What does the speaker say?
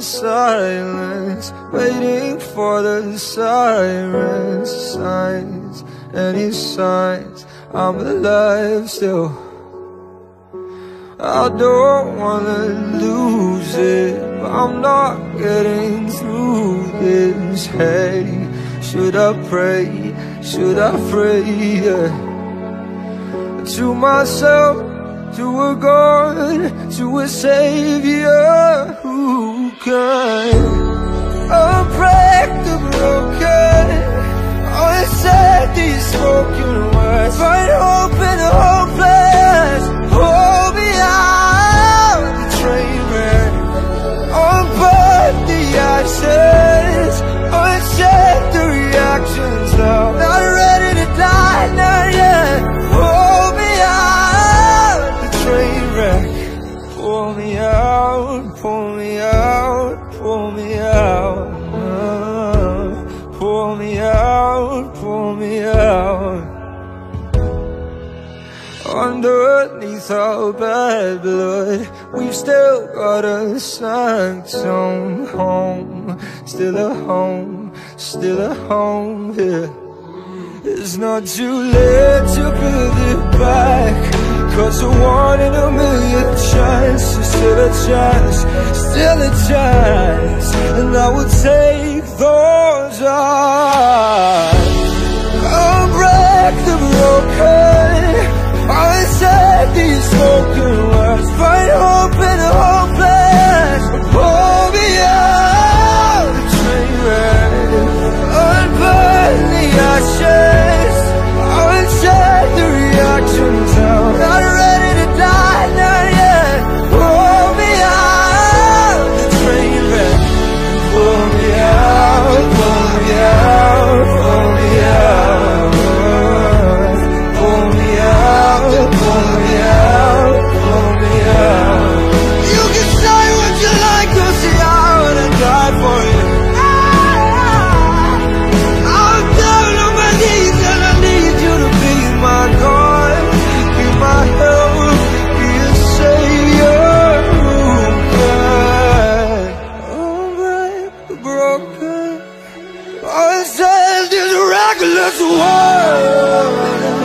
silence Waiting for the sirens Signs, any signs I'm alive still? I don't wanna lose it But I'm not getting through this. Hey, should I pray, should I pray, yeah. To myself, to a God, to a Savior Who can unbreak the broken. Unsaid these spoken pull me out, pull me out Pull me out, pull me out. Underneath our bad blood We've still got a sanctum home. Still a home, still a home, yeah. It's not too late to build it back Cause a one in a million chance is still a chance, still a chance. And I will take those odds the broken Unsaid this reckless world